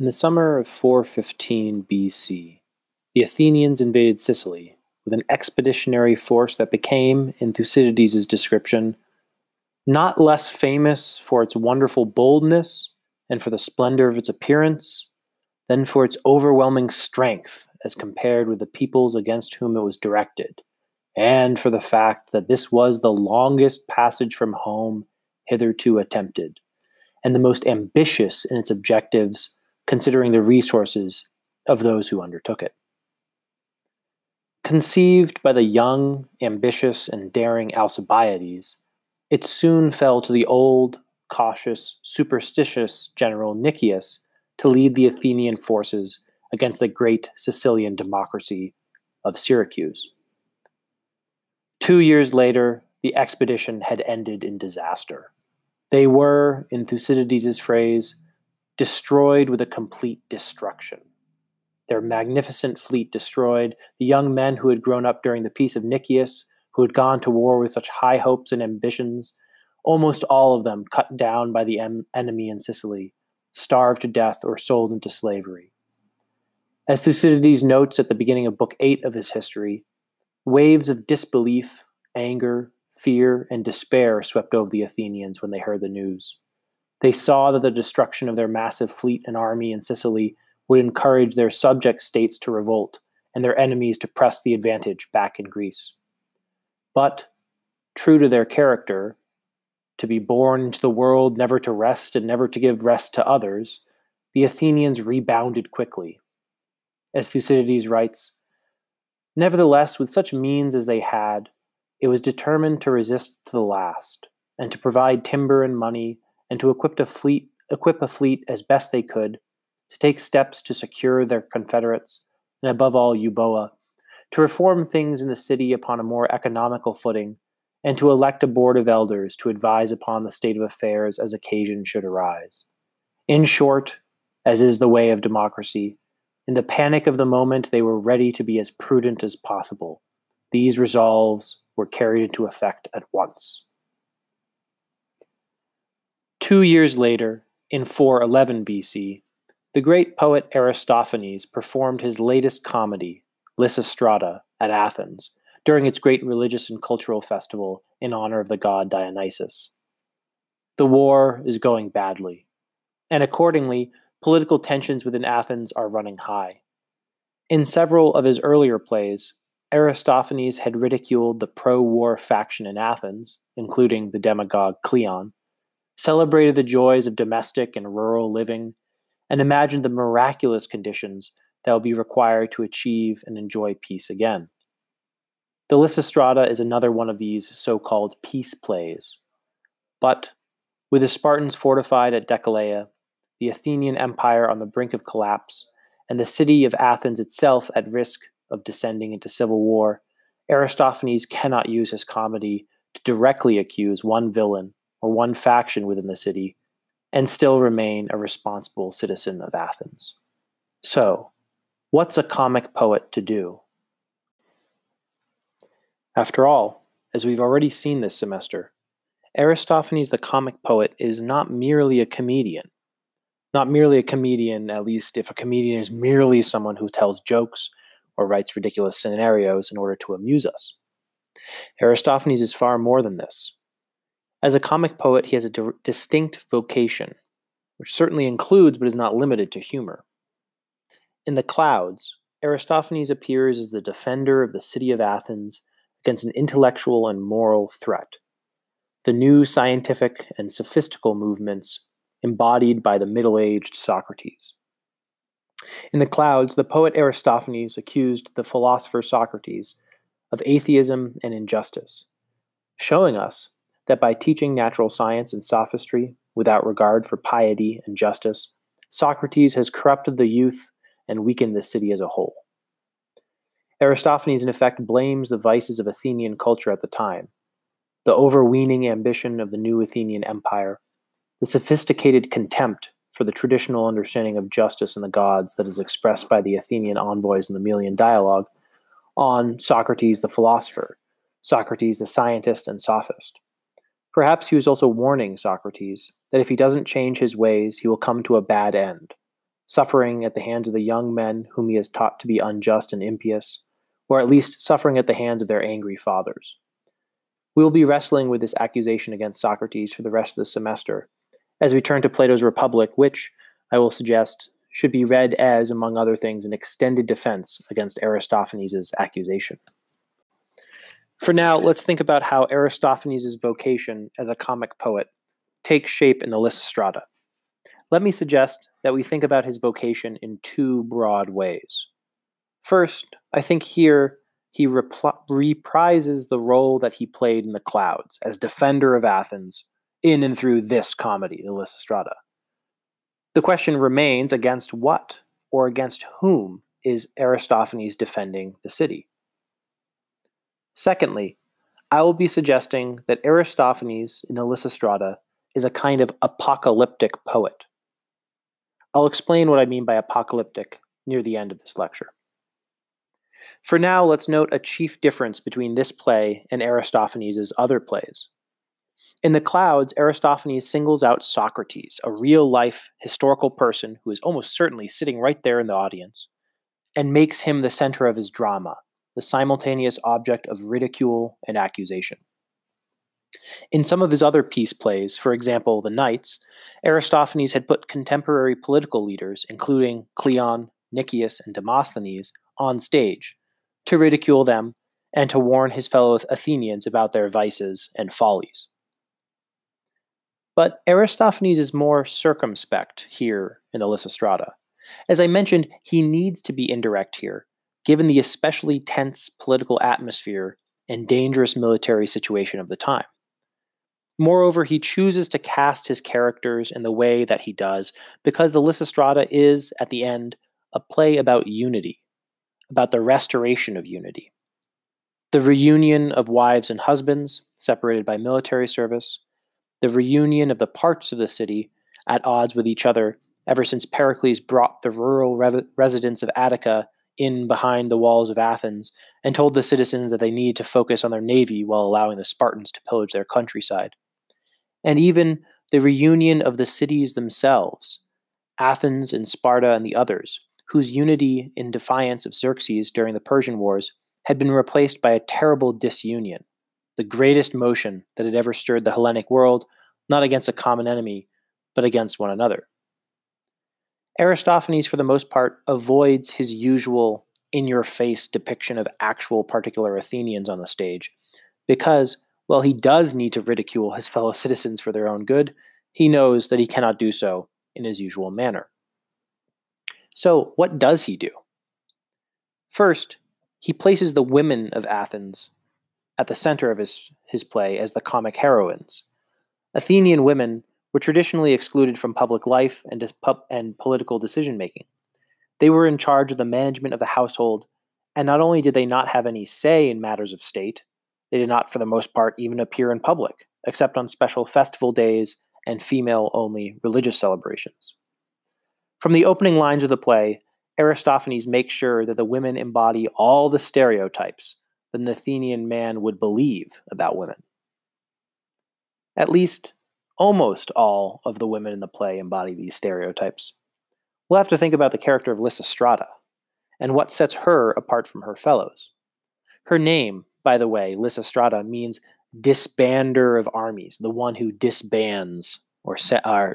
In the summer of 415 BC, the Athenians invaded Sicily with an expeditionary force that became, in Thucydides' description, not less famous for its wonderful boldness and for the splendor of its appearance than for its overwhelming strength as compared with the peoples against whom it was directed, and for the fact that this was the longest passage from home hitherto attempted, and the most ambitious in its objectives considering the resources of those who undertook it. Conceived by the young, ambitious, and daring Alcibiades, it soon fell to the old, cautious, superstitious general Nicias to lead the Athenian forces against the great Sicilian democracy of Syracuse. Two years later, the expedition had ended in disaster. They were, in Thucydides' phrase, destroyed with a complete destruction. Their magnificent fleet destroyed, the young men who had grown up during the peace of Nicias, who had gone to war with such high hopes and ambitions, almost all of them cut down by the em- enemy in Sicily, starved to death, or sold into slavery. As Thucydides notes at the beginning of Book 8 of his history, waves of disbelief, anger, fear, and despair swept over the Athenians when they heard the news. They saw that the destruction of their massive fleet and army in Sicily would encourage their subject states to revolt and their enemies to press the advantage back in Greece. But, true to their character, to be born into the world never to rest and never to give rest to others, the Athenians rebounded quickly. As Thucydides writes, Nevertheless, with such means as they had, it was determined to resist to the last, and to provide timber and money and to equip a fleet, equip a fleet as best they could, to take steps to secure their confederates, and above all Euboea, to reform things in the city upon a more economical footing, and to elect a board of elders to advise upon the state of affairs as occasion should arise. In short, as is the way of democracy, in the panic of the moment they were ready to be as prudent as possible. These resolves were carried into effect at once. Two years later, in 411 BC, the great poet Aristophanes performed his latest comedy, Lysistrata, at Athens during its great religious and cultural festival in honor of the god Dionysus. The war is going badly, and accordingly, political tensions within Athens are running high. In several of his earlier plays, Aristophanes had ridiculed the pro war faction in Athens, including the demagogue Cleon, celebrated the joys of domestic and rural living, and imagined the miraculous conditions that will be required to achieve and enjoy peace again. The Lysistrata is another one of these so called peace plays. But, with the Spartans fortified at Decelea, the Athenian Empire on the brink of collapse, and the city of Athens itself at risk of descending into civil war, Aristophanes cannot use his comedy to directly accuse one villain or one faction within the city and still remain a responsible citizen of Athens. So, what's a comic poet to do? After all, as we've already seen this semester, Aristophanes the comic poet is not merely a comedian. Not merely a comedian, at least if a comedian is merely someone who tells jokes or writes ridiculous scenarios in order to amuse us. Aristophanes is far more than this. As a comic poet, he has a di- distinct vocation, which certainly includes but is not limited to humor. In The Clouds, Aristophanes appears as the defender of the city of Athens against an intellectual and moral threat. The new scientific and sophistical movements embodied by the middle aged Socrates. In The Clouds, the poet Aristophanes accused the philosopher Socrates of atheism and injustice, showing us that by teaching natural science and sophistry without regard for piety and justice, Socrates has corrupted the youth and weakened the city as a whole. Aristophanes, in effect, blames the vices of Athenian culture at the time the overweening ambition of the new Athenian empire, the sophisticated contempt for the traditional understanding of justice and the gods that is expressed by the Athenian envoys in the Melian dialogue, on Socrates the philosopher, Socrates the scientist and sophist. Perhaps he was also warning Socrates that if he doesn't change his ways, he will come to a bad end. suffering at the hands of the young men whom he has taught to be unjust and impious, or at least suffering at the hands of their angry fathers. We will be wrestling with this accusation against Socrates for the rest of the semester as we turn to Plato's Republic, which, I will suggest, should be read as, among other things, an extended defense against Aristophanes' accusation. For now, let's think about how Aristophanes' vocation as a comic poet takes shape in the Lysistrata. Let me suggest that we think about his vocation in two broad ways. First, I think here he repl- reprises the role that he played in the clouds as defender of Athens in and through this comedy, the Lysistrata. The question remains against what or against whom is Aristophanes defending the city? Secondly, I will be suggesting that Aristophanes in the Lysistrata is a kind of apocalyptic poet. I'll explain what I mean by apocalyptic near the end of this lecture. For now, let's note a chief difference between this play and Aristophanes' other plays. In The Clouds, Aristophanes singles out Socrates, a real life historical person who is almost certainly sitting right there in the audience, and makes him the center of his drama, the simultaneous object of ridicule and accusation. In some of his other peace plays, for example, The Knights, Aristophanes had put contemporary political leaders, including Cleon, Nicias, and Demosthenes, on stage to ridicule them and to warn his fellow Athenians about their vices and follies. But Aristophanes is more circumspect here in the Lysistrata. As I mentioned, he needs to be indirect here, given the especially tense political atmosphere and dangerous military situation of the time. Moreover, he chooses to cast his characters in the way that he does because the Lysistrata is, at the end, a play about unity, about the restoration of unity. The reunion of wives and husbands, separated by military service, the reunion of the parts of the city at odds with each other ever since Pericles brought the rural re- residents of Attica in behind the walls of Athens and told the citizens that they needed to focus on their navy while allowing the Spartans to pillage their countryside and even the reunion of the cities themselves, Athens and Sparta and the others, whose unity in defiance of Xerxes during the Persian Wars had been replaced by a terrible disunion, the greatest motion that had ever stirred the Hellenic world, not against a common enemy, but against one another. Aristophanes, for the most part, avoids his usual in your face depiction of actual particular Athenians on the stage because while he does need to ridicule his fellow citizens for their own good, he knows that he cannot do so in his usual manner. So, what does he do? First, he places the women of Athens at the center of his, his play as the comic heroines. Athenian women were traditionally excluded from public life and, and political decision making. They were in charge of the management of the household, and not only did they not have any say in matters of state, they did not, for the most part, even appear in public, except on special festival days and female only religious celebrations. From the opening lines of the play, Aristophanes makes sure that the women embody all the stereotypes that an Athenian man would believe about women. At least, almost all of the women in the play embody these stereotypes. We'll have to think about the character of Lysistrata and what sets her apart from her fellows. Her name, by the way, Lysistrata means disbander of armies, the one who disbands or,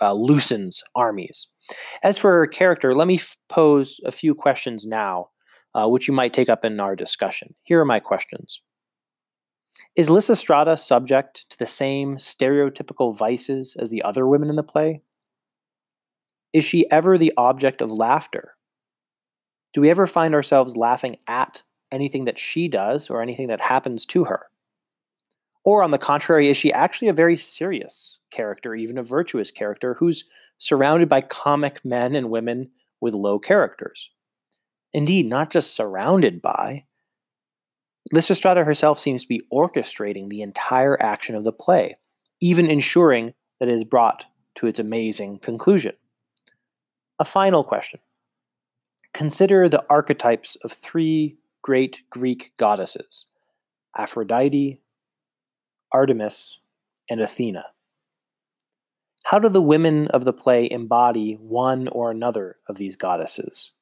uh, loosens armies. As for her character, let me f- pose a few questions now, uh, which you might take up in our discussion. Here are my questions. Is Lysistrata subject to the same stereotypical vices as the other women in the play? Is she ever the object of laughter? Do we ever find ourselves laughing at anything that she does or anything that happens to her? Or, on the contrary, is she actually a very serious character, even a virtuous character, who's surrounded by comic men and women with low characters? Indeed, not just surrounded by. Lysistrata herself seems to be orchestrating the entire action of the play, even ensuring that it is brought to its amazing conclusion. A final question. Consider the archetypes of three great Greek goddesses Aphrodite, Artemis, and Athena. How do the women of the play embody one or another of these goddesses?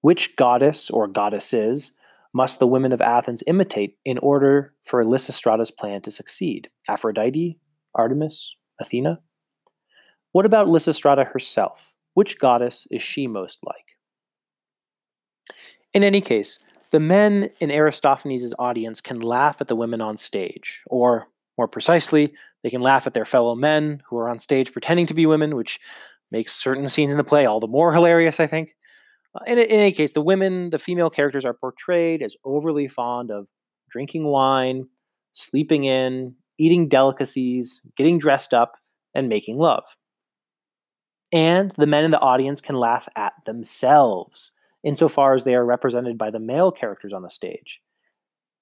Which goddess or goddesses must the women of Athens imitate in order for Lysistrata's plan to succeed? Aphrodite, Artemis, Athena? What about Lysistrata herself? Which goddess is she most like? In any case, the men in Aristophanes' audience can laugh at the women on stage, or more precisely, they can laugh at their fellow men who are on stage pretending to be women, which makes certain scenes in the play all the more hilarious, I think. Uh, in, in any case, the women, the female characters, are portrayed as overly fond of drinking wine, sleeping in, eating delicacies, getting dressed up, and making love. And the men in the audience can laugh at themselves, insofar as they are represented by the male characters on the stage.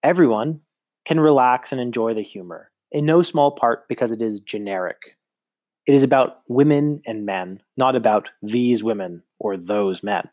Everyone can relax and enjoy the humor, in no small part because it is generic. It is about women and men, not about these women or those men.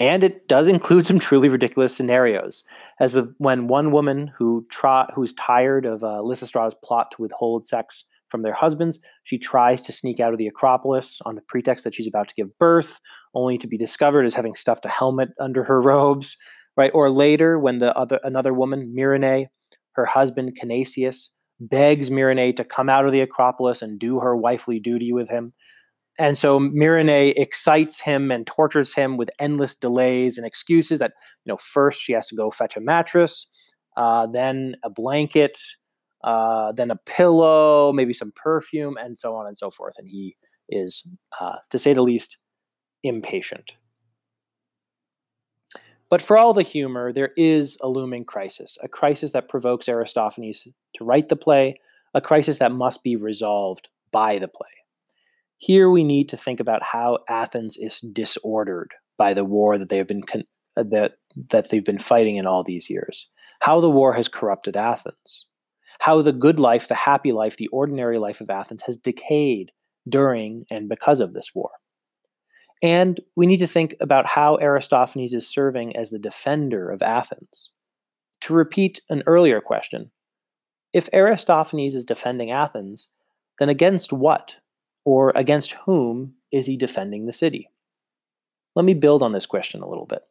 And it does include some truly ridiculous scenarios, as with when one woman who who's tired of uh, Lysistrata's plot to withhold sex from their husbands, she tries to sneak out of the Acropolis on the pretext that she's about to give birth, only to be discovered as having stuffed a helmet under her robes, right? Or later, when the other another woman, Myrrhine, her husband Kinesias, begs Myrrhine to come out of the Acropolis and do her wifely duty with him. And so Myrrhine excites him and tortures him with endless delays and excuses that, you know, first she has to go fetch a mattress, uh, then a blanket, uh, then a pillow, maybe some perfume, and so on and so forth. And he is, uh, to say the least, impatient. But for all the humor, there is a looming crisis, a crisis that provokes Aristophanes to write the play, a crisis that must be resolved by the play. Here we need to think about how Athens is disordered by the war that they have been con- uh, that that they've been fighting in all these years. How the war has corrupted Athens. How the good life, the happy life, the ordinary life of Athens has decayed during and because of this war. And we need to think about how Aristophanes is serving as the defender of Athens. To repeat an earlier question, if Aristophanes is defending Athens, then against what or against whom is he defending the city? Let me build on this question a little bit.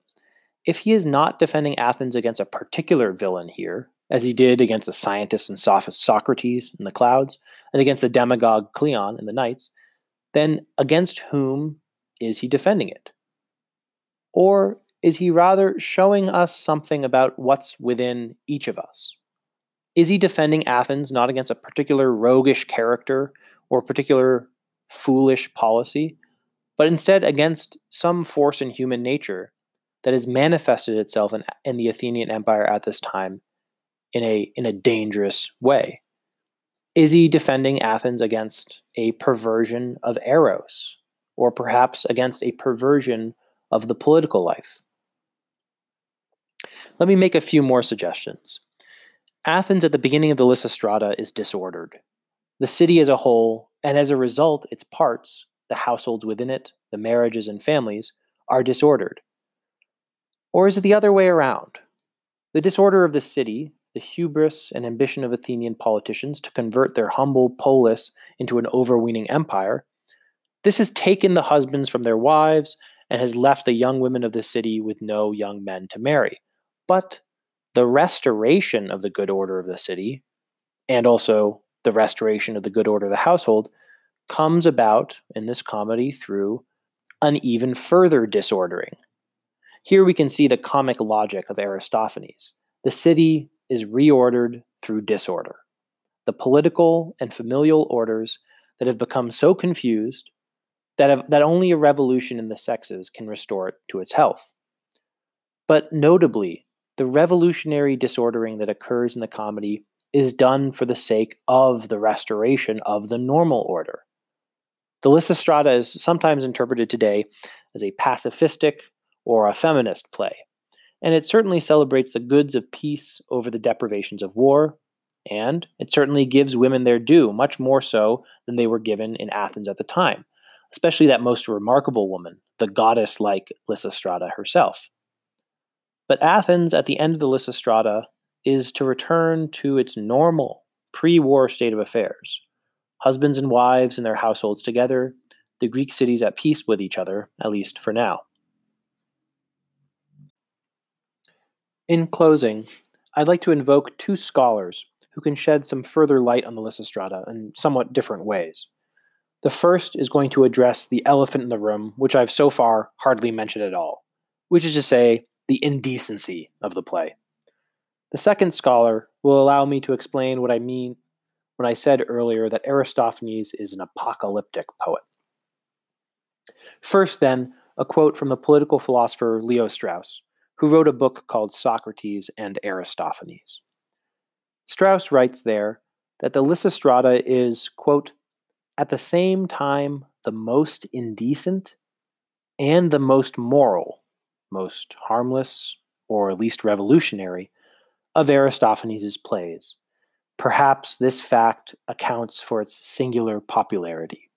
If he is not defending Athens against a particular villain here, as he did against the scientist and sophist Socrates in the clouds, and against the demagogue Cleon in the Knights, then against whom is he defending it? Or is he rather showing us something about what's within each of us? Is he defending Athens not against a particular roguish character or particular foolish policy, but instead against some force in human nature that has manifested itself in, in the Athenian Empire at this time in a, in a dangerous way. Is he defending Athens against a perversion of Eros, or perhaps against a perversion of the political life? Let me make a few more suggestions. Athens at the beginning of the Lysistrata is disordered. The city as a whole, and as a result, its parts, the households within it, the marriages and families, are disordered. Or is it the other way around? The disorder of the city, the hubris and ambition of Athenian politicians to convert their humble polis into an overweening empire, this has taken the husbands from their wives and has left the young women of the city with no young men to marry. But the restoration of the good order of the city, and also the restoration of the good order of the household comes about in this comedy through an even further disordering. Here we can see the comic logic of Aristophanes. The city is reordered through disorder. The political and familial orders that have become so confused that, have, that only a revolution in the sexes can restore it to its health. But notably, the revolutionary disordering that occurs in the comedy is done for the sake of the restoration of the normal order. The Lysistrata is sometimes interpreted today as a pacifistic or a feminist play, and it certainly celebrates the goods of peace over the deprivations of war, and it certainly gives women their due, much more so than they were given in Athens at the time, especially that most remarkable woman, the goddess like Lysistrata herself. But Athens, at the end of the Lysistrata, is to return to its normal pre war state of affairs, husbands and wives and their households together, the Greek cities at peace with each other, at least for now. In closing, I'd like to invoke two scholars who can shed some further light on the Lysistrata in somewhat different ways. The first is going to address the elephant in the room, which I've so far hardly mentioned at all, which is to say, the indecency of the play. The second scholar will allow me to explain what I mean when I said earlier that Aristophanes is an apocalyptic poet. First, then, a quote from the political philosopher Leo Strauss, who wrote a book called Socrates and Aristophanes. Strauss writes there that the Lysistrata is, quote, at the same time the most indecent and the most moral, most harmless, or least revolutionary of Aristophanes' plays. Perhaps this fact accounts for its singular popularity.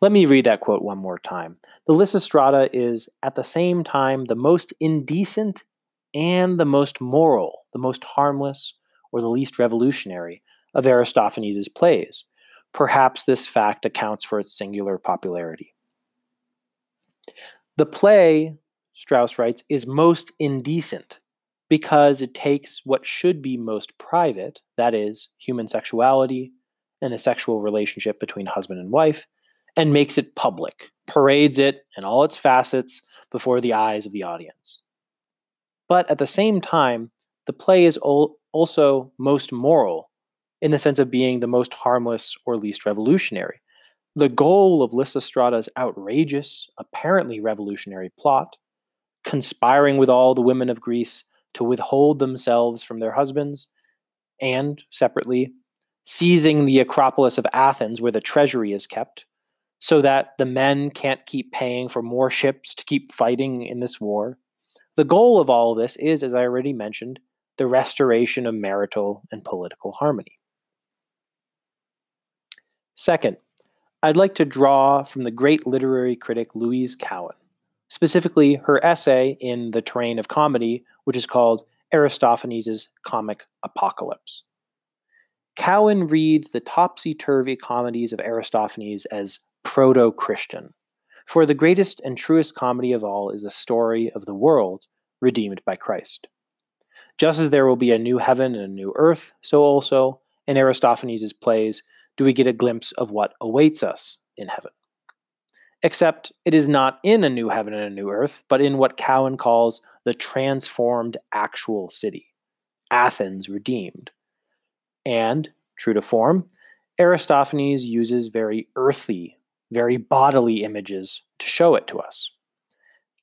Let me read that quote one more time. The Lysistrata is at the same time the most indecent and the most moral, the most harmless, or the least revolutionary of Aristophanes' plays. Perhaps this fact accounts for its singular popularity. The play, Strauss writes, is most indecent because it takes what should be most private, that is, human sexuality and the sexual relationship between husband and wife, and makes it public, parades it in all its facets before the eyes of the audience. But at the same time, the play is also most moral in the sense of being the most harmless or least revolutionary. The goal of Lysistrata's outrageous, apparently revolutionary plot, conspiring with all the women of Greece to withhold themselves from their husbands, and, separately, seizing the Acropolis of Athens where the treasury is kept, so that the men can't keep paying for more ships to keep fighting in this war. The goal of all of this is, as I already mentioned, the restoration of marital and political harmony. Second, I'd like to draw from the great literary critic Louise Cowan specifically her essay in The Terrain of Comedy, which is called Aristophanes' Comic Apocalypse. Cowan reads the topsy turvy comedies of Aristophanes as proto Christian, for the greatest and truest comedy of all is the story of the world redeemed by Christ. Just as there will be a new heaven and a new earth, so also in Aristophanes' plays do we get a glimpse of what awaits us in heaven except it is not in a new heaven and a new earth, but in what Cowan calls the transformed actual city, Athens redeemed. And, true to form, Aristophanes uses very earthy, very bodily images to show it to us.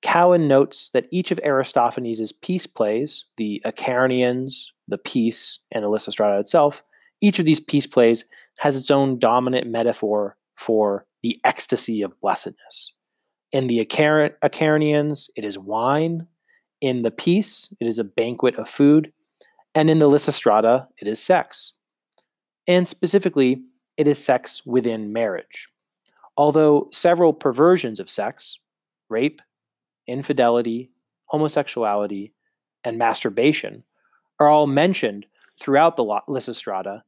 Cowan notes that each of Aristophanes' peace plays, the Acharnians, the Peace, and the Lysistrata itself, each of these peace plays has its own dominant metaphor for the ecstasy of blessedness. In the Acharnians, it is wine. In the peace, it is a banquet of food. And in the Lysistrata, it is sex. And specifically, it is sex within marriage. Although several perversions of sex, rape, infidelity, homosexuality, and masturbation, are all mentioned throughout the Lysistrata,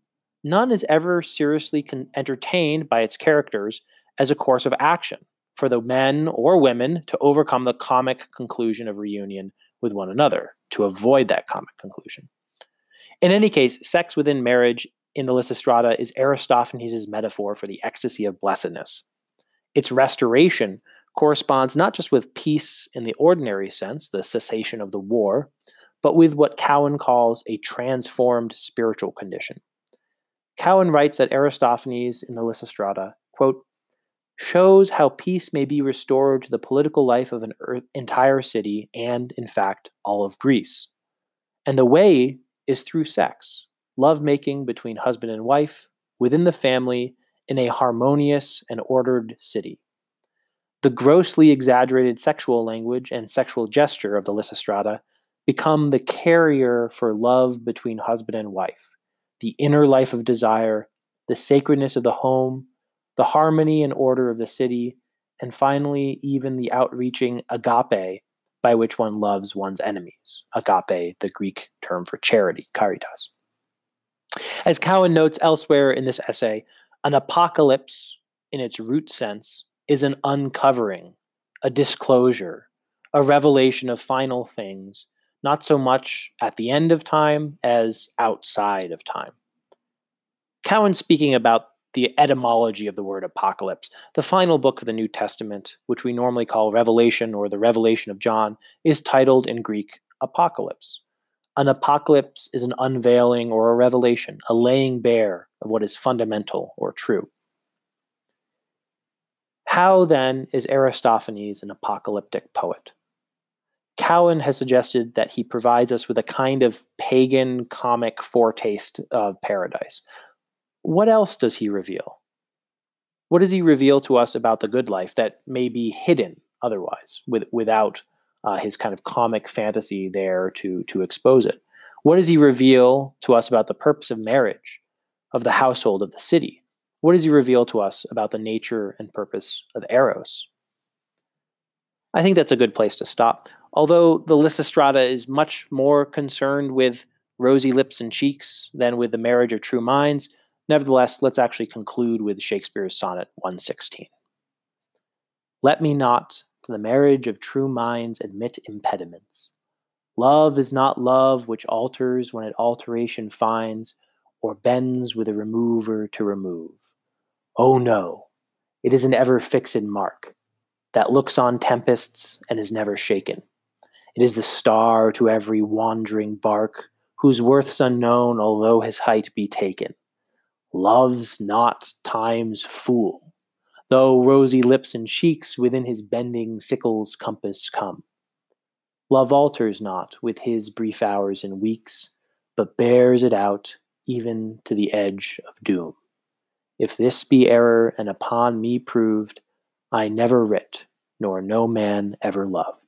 none is ever seriously con- entertained by its characters as a course of action for the men or women to overcome the comic conclusion of reunion with one another, to avoid that comic conclusion. In any case, sex within marriage in the Lysistrata is Aristophanes' metaphor for the ecstasy of blessedness. Its restoration corresponds not just with peace in the ordinary sense, the cessation of the war, but with what Cowan calls a transformed spiritual condition. Cowan writes that Aristophanes in the Lysistrata, quote, shows how peace may be restored to the political life of an er, entire city and, in fact, all of Greece. And the way is through sex, lovemaking between husband and wife, within the family, in a harmonious and ordered city. The grossly exaggerated sexual language and sexual gesture of the Lysistrata become the carrier for love between husband and wife, the inner life of desire, the sacredness of the home, the harmony and order of the city, and finally, even the outreaching agape by which one loves one's enemies. Agape, the Greek term for charity, caritas. As Cowan notes elsewhere in this essay, An apocalypse, in its root sense, is an uncovering, a disclosure, a revelation of final things, not so much at the end of time as outside of time. Cowan speaking about the etymology of the word apocalypse. The final book of the New Testament, which we normally call Revelation or the Revelation of John, is titled in Greek Apocalypse. An apocalypse is an unveiling or a revelation, a laying bare of what is fundamental or true. How then is Aristophanes an apocalyptic poet? Cowan has suggested that he provides us with a kind of pagan comic foretaste of paradise, what else does he reveal? What does he reveal to us about the good life that may be hidden otherwise, with, without uh, his kind of comic fantasy there to, to expose it? What does he reveal to us about the purpose of marriage, of the household, of the city? What does he reveal to us about the nature and purpose of Eros? I think that's a good place to stop. Although the Lysistrata is much more concerned with rosy lips and cheeks than with the marriage of true minds, Nevertheless, let's actually conclude with Shakespeare's sonnet 116. Let me not to the marriage of true minds admit impediments. Love is not love which alters when it alteration finds, or bends with a remover to remove. Oh no, it is an ever fixed mark, that looks on tempests and is never shaken. It is the star to every wandering bark, whose worth's unknown, although his height be taken loves not time's fool, though rosy lips and cheeks within his bending sickle's compass come. Love alters not with his brief hours and weeks, but bears it out even to the edge of doom. If this be error and upon me proved, I never writ, nor no man ever loved.